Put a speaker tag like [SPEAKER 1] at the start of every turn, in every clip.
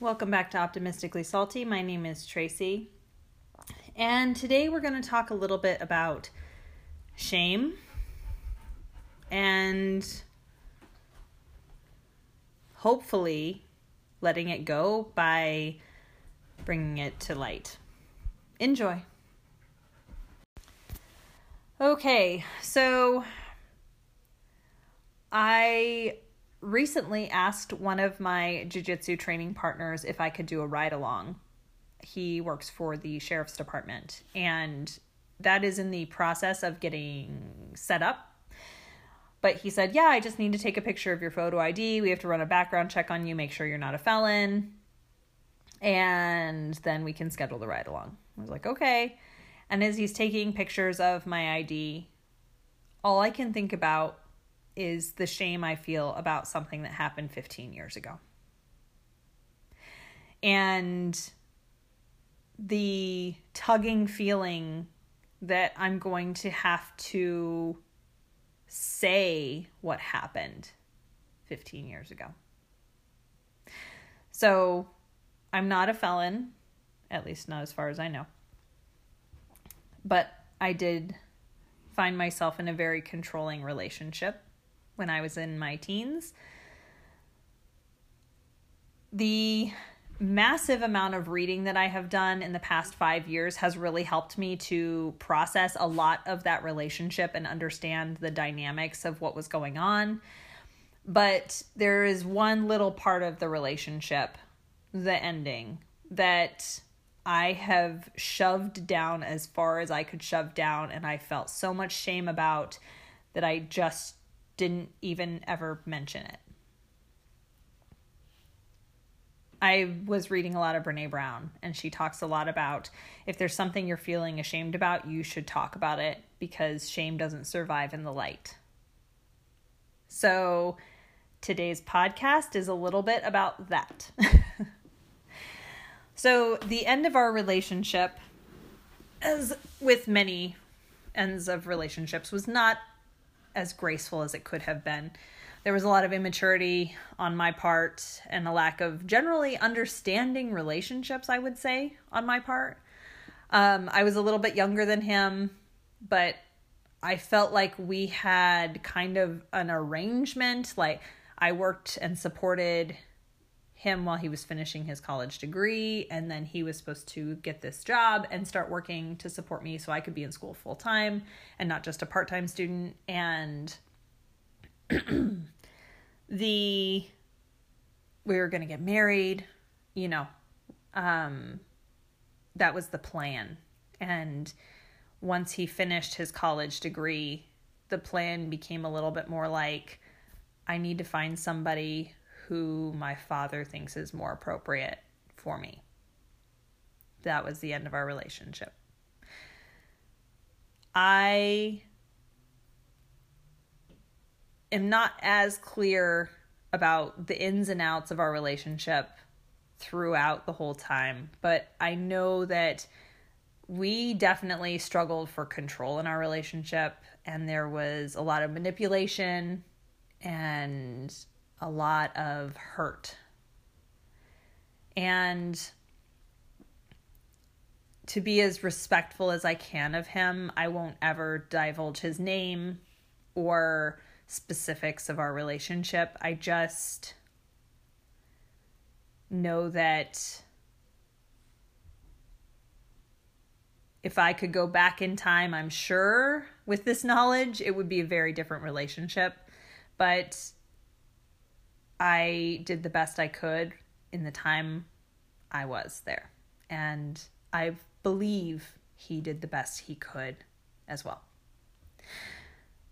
[SPEAKER 1] Welcome back to Optimistically Salty. My name is Tracy. And today we're going to talk a little bit about shame and hopefully letting it go by bringing it to light. Enjoy. Okay, so I recently asked one of my jiu-jitsu training partners if I could do a ride along. He works for the sheriff's department and that is in the process of getting set up. But he said, "Yeah, I just need to take a picture of your photo ID. We have to run a background check on you, make sure you're not a felon, and then we can schedule the ride along." I was like, "Okay." And as he's taking pictures of my ID, all I can think about is the shame I feel about something that happened 15 years ago. And the tugging feeling that I'm going to have to say what happened 15 years ago. So I'm not a felon, at least not as far as I know. But I did find myself in a very controlling relationship when I was in my teens. The massive amount of reading that I have done in the past five years has really helped me to process a lot of that relationship and understand the dynamics of what was going on. But there is one little part of the relationship, the ending, that I have shoved down as far as I could shove down, and I felt so much shame about that I just didn't even ever mention it. I was reading a lot of Brene Brown, and she talks a lot about if there's something you're feeling ashamed about, you should talk about it because shame doesn't survive in the light. So, today's podcast is a little bit about that. so, the end of our relationship, as with many ends of relationships, was not as graceful as it could have been there was a lot of immaturity on my part and a lack of generally understanding relationships, I would say, on my part. Um, I was a little bit younger than him, but I felt like we had kind of an arrangement. Like I worked and supported him while he was finishing his college degree, and then he was supposed to get this job and start working to support me so I could be in school full time and not just a part time student. And the we were going to get married, you know. Um that was the plan. And once he finished his college degree, the plan became a little bit more like I need to find somebody who my father thinks is more appropriate for me. That was the end of our relationship. I am not as clear about the ins and outs of our relationship throughout the whole time, but I know that we definitely struggled for control in our relationship, and there was a lot of manipulation and a lot of hurt. And to be as respectful as I can of him, I won't ever divulge his name or specifics of our relationship. I just know that if I could go back in time, I'm sure with this knowledge, it would be a very different relationship. But I did the best I could in the time I was there. And I believe he did the best he could as well.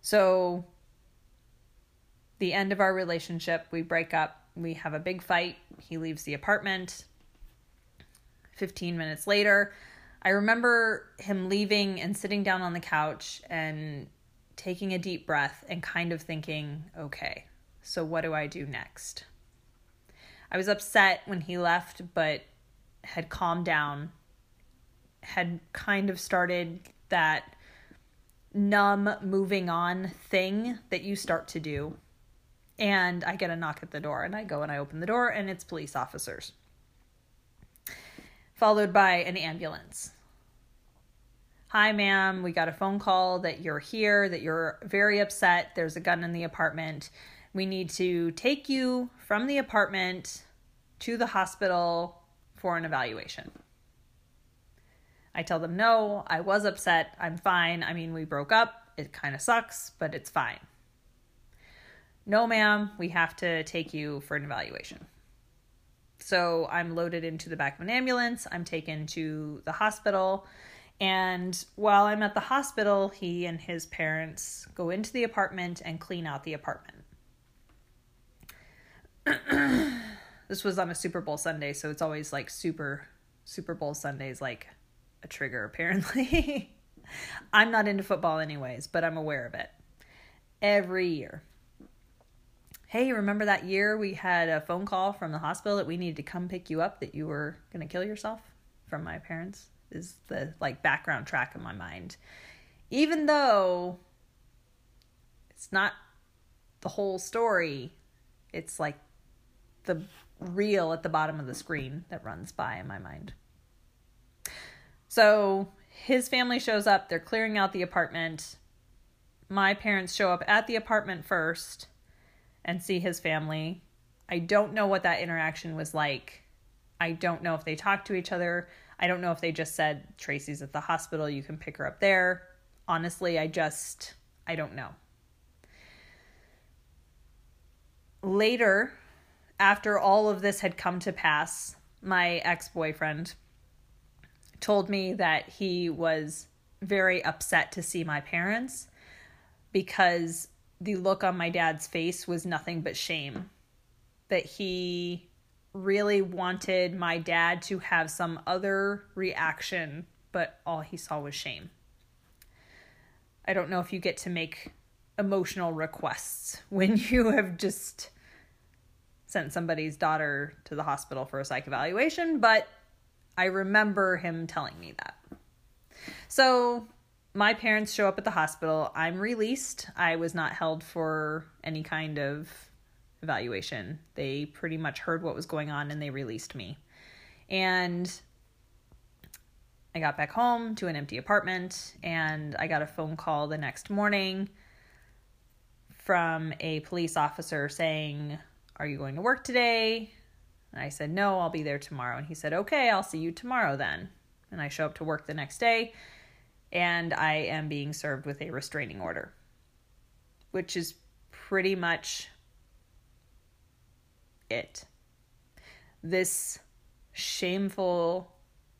[SPEAKER 1] So the end of our relationship, we break up, we have a big fight. He leaves the apartment. 15 minutes later, I remember him leaving and sitting down on the couch and taking a deep breath and kind of thinking, okay, so what do I do next? I was upset when he left, but had calmed down, had kind of started that numb moving on thing that you start to do and I get a knock at the door and I go and I open the door and it's police officers. followed by an ambulance. Hi, ma'am, we got a phone call that you're here, that you're very upset. There's a gun in the apartment. We need to take you from the apartment to the hospital for an evaluation. I tell them, no, I was upset. I'm fine. I mean, we broke up. It kind of sucks, but it's fine. No, ma'am, we have to take you for an evaluation. So I'm loaded into the back of an ambulance. I'm taken to the hospital. And while I'm at the hospital, he and his parents go into the apartment and clean out the apartment. this was on a Super Bowl Sunday, so it's always like super Super Bowl Sundays like a trigger apparently. I'm not into football anyways, but I'm aware of it. Every year. Hey, remember that year we had a phone call from the hospital that we needed to come pick you up that you were going to kill yourself from my parents? Is the like background track in my mind. Even though it's not the whole story, it's like the reel at the bottom of the screen that runs by in my mind. So his family shows up, they're clearing out the apartment. My parents show up at the apartment first and see his family. I don't know what that interaction was like. I don't know if they talked to each other. I don't know if they just said, Tracy's at the hospital, you can pick her up there. Honestly, I just, I don't know. Later, after all of this had come to pass, my ex boyfriend told me that he was very upset to see my parents because the look on my dad's face was nothing but shame. That he really wanted my dad to have some other reaction, but all he saw was shame. I don't know if you get to make emotional requests when you have just sent somebody's daughter to the hospital for a psych evaluation, but I remember him telling me that. So my parents show up at the hospital. I'm released. I was not held for any kind of evaluation. They pretty much heard what was going on and they released me. And I got back home to an empty apartment and I got a phone call the next morning from a police officer saying are you going to work today? And I said, No, I'll be there tomorrow. And he said, Okay, I'll see you tomorrow then. And I show up to work the next day and I am being served with a restraining order, which is pretty much it. This shameful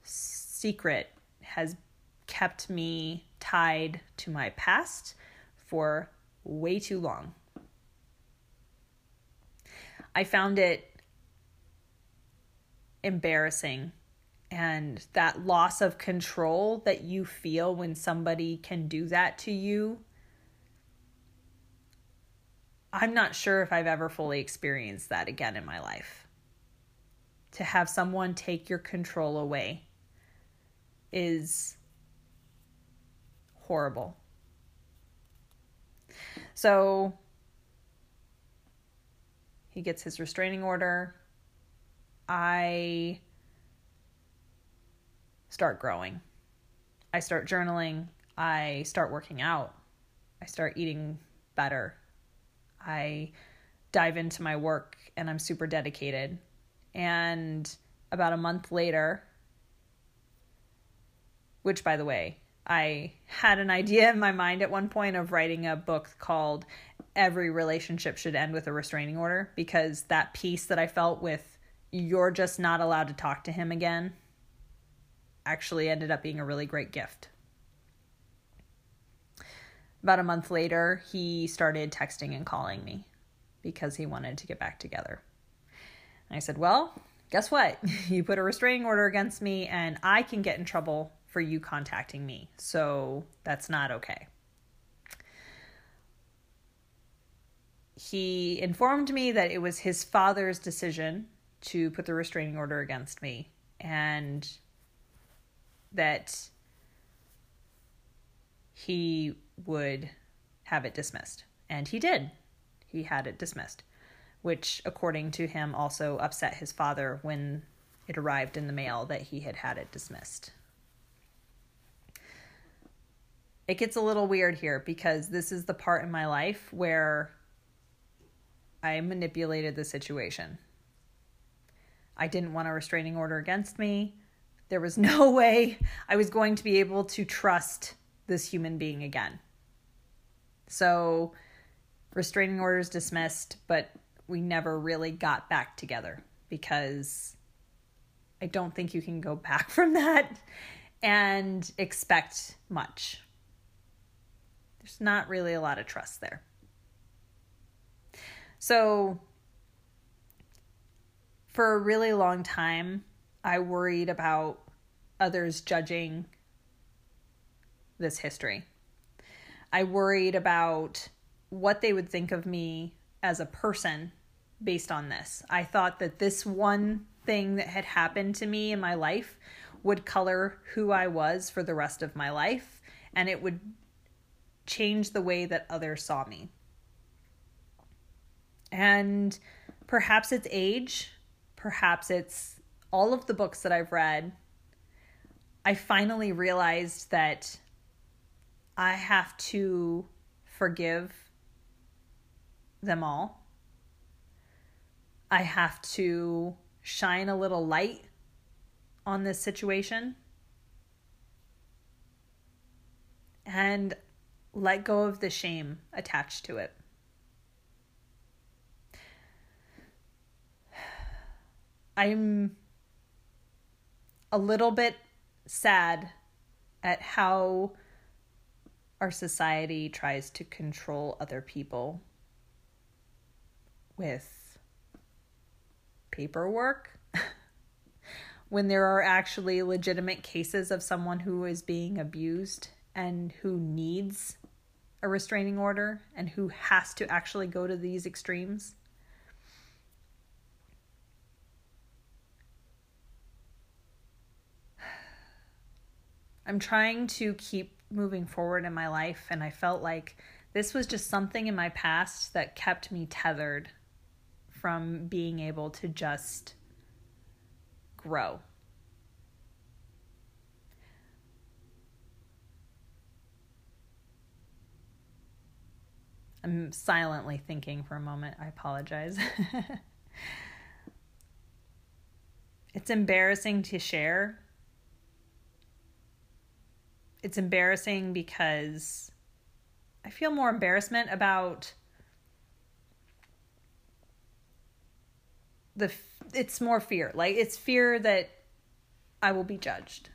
[SPEAKER 1] secret has kept me tied to my past for way too long. I found it embarrassing and that loss of control that you feel when somebody can do that to you. I'm not sure if I've ever fully experienced that again in my life. To have someone take your control away is horrible. So, he gets his restraining order. I start growing. I start journaling. I start working out. I start eating better. I dive into my work and I'm super dedicated. And about a month later, which by the way, I had an idea in my mind at one point of writing a book called every relationship should end with a restraining order because that peace that I felt with you're just not allowed to talk to him again actually ended up being a really great gift. About a month later, he started texting and calling me because he wanted to get back together. And I said, Well, guess what? You put a restraining order against me, and I can get in trouble for you contacting me. So that's not okay. He informed me that it was his father's decision to put the restraining order against me and that he would have it dismissed. And he did. He had it dismissed, which, according to him, also upset his father when it arrived in the mail that he had had it dismissed. It gets a little weird here because this is the part in my life where I manipulated the situation. I didn't want a restraining order against me. There was no way I was going to be able to trust this human being again. So, restraining orders dismissed, but we never really got back together because I don't think you can go back from that and expect much. There's not really a lot of trust there. So, for a really long time, I worried about others judging this history. I worried about what they would think of me as a person based on this. I thought that this one thing that had happened to me in my life would color who I was for the rest of my life and it would change the way that others saw me. And perhaps it's age, perhaps it's all of the books that I've read. I finally realized that I have to forgive them all. I have to shine a little light on this situation and let go of the shame attached to it. I'm a little bit sad at how our society tries to control other people with paperwork when there are actually legitimate cases of someone who is being abused and who needs a restraining order and who has to actually go to these extremes. I'm trying to keep moving forward in my life, and I felt like this was just something in my past that kept me tethered from being able to just grow. I'm silently thinking for a moment. I apologize. it's embarrassing to share. It's embarrassing because I feel more embarrassment about the it's more fear. Like it's fear that I will be judged.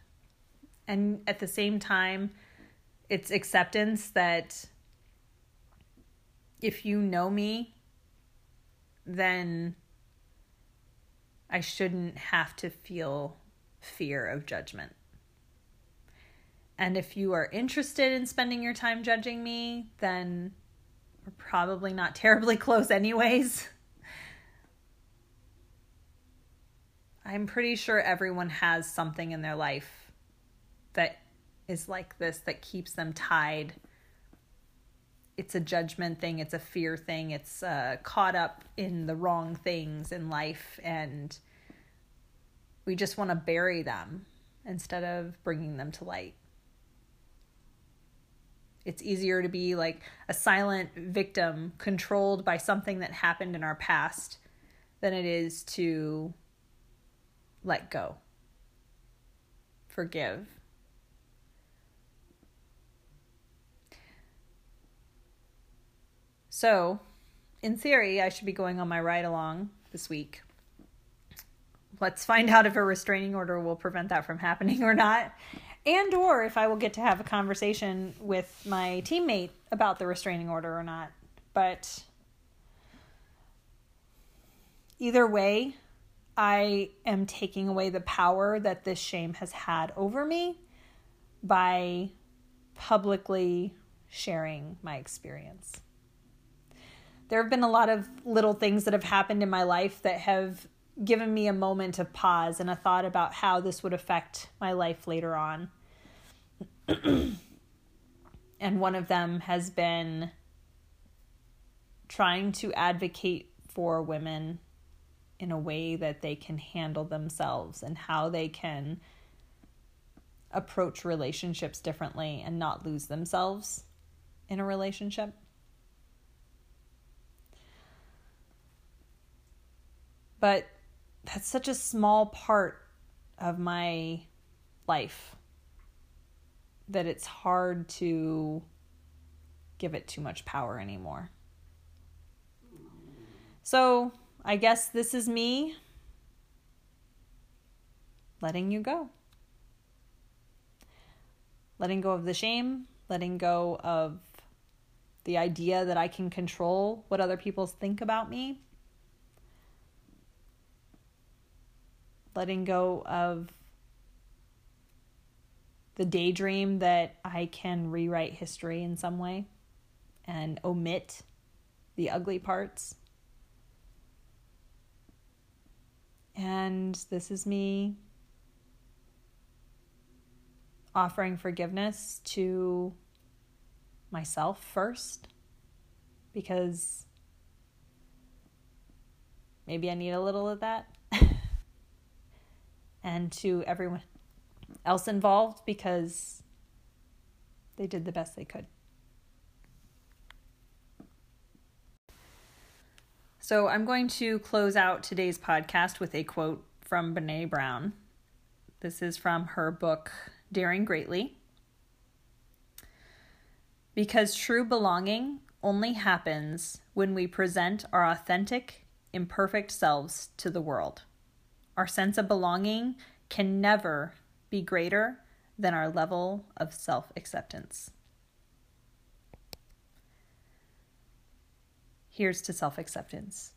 [SPEAKER 1] And at the same time, it's acceptance that if you know me, then I shouldn't have to feel fear of judgment. And if you are interested in spending your time judging me, then we're probably not terribly close, anyways. I'm pretty sure everyone has something in their life that is like this that keeps them tied it's a judgment thing, it's a fear thing, it's uh, caught up in the wrong things in life, and we just want to bury them instead of bringing them to light. It's easier to be like a silent victim controlled by something that happened in our past than it is to let go, forgive, So, in theory, I should be going on my ride along this week. Let's find out if a restraining order will prevent that from happening or not. And or if I will get to have a conversation with my teammate about the restraining order or not. But either way, I am taking away the power that this shame has had over me by publicly sharing my experience there have been a lot of little things that have happened in my life that have given me a moment of pause and a thought about how this would affect my life later on. and one of them has been trying to advocate for women in a way that they can handle themselves and how they can approach relationships differently and not lose themselves in a relationship. But that's such a small part of my life that it's hard to give it too much power anymore. So, I guess this is me letting you go. Letting go of the shame, letting go of the idea that I can control what other people think about me. Letting go of the daydream that I can rewrite history in some way and omit the ugly parts. And this is me offering forgiveness to myself first because maybe I need a little of that. And to everyone else involved because they did the best they could. So I'm going to close out today's podcast with a quote from Brene Brown. This is from her book, Daring Greatly. Because true belonging only happens when we present our authentic, imperfect selves to the world. Our sense of belonging can never be greater than our level of self acceptance. Here's to self acceptance.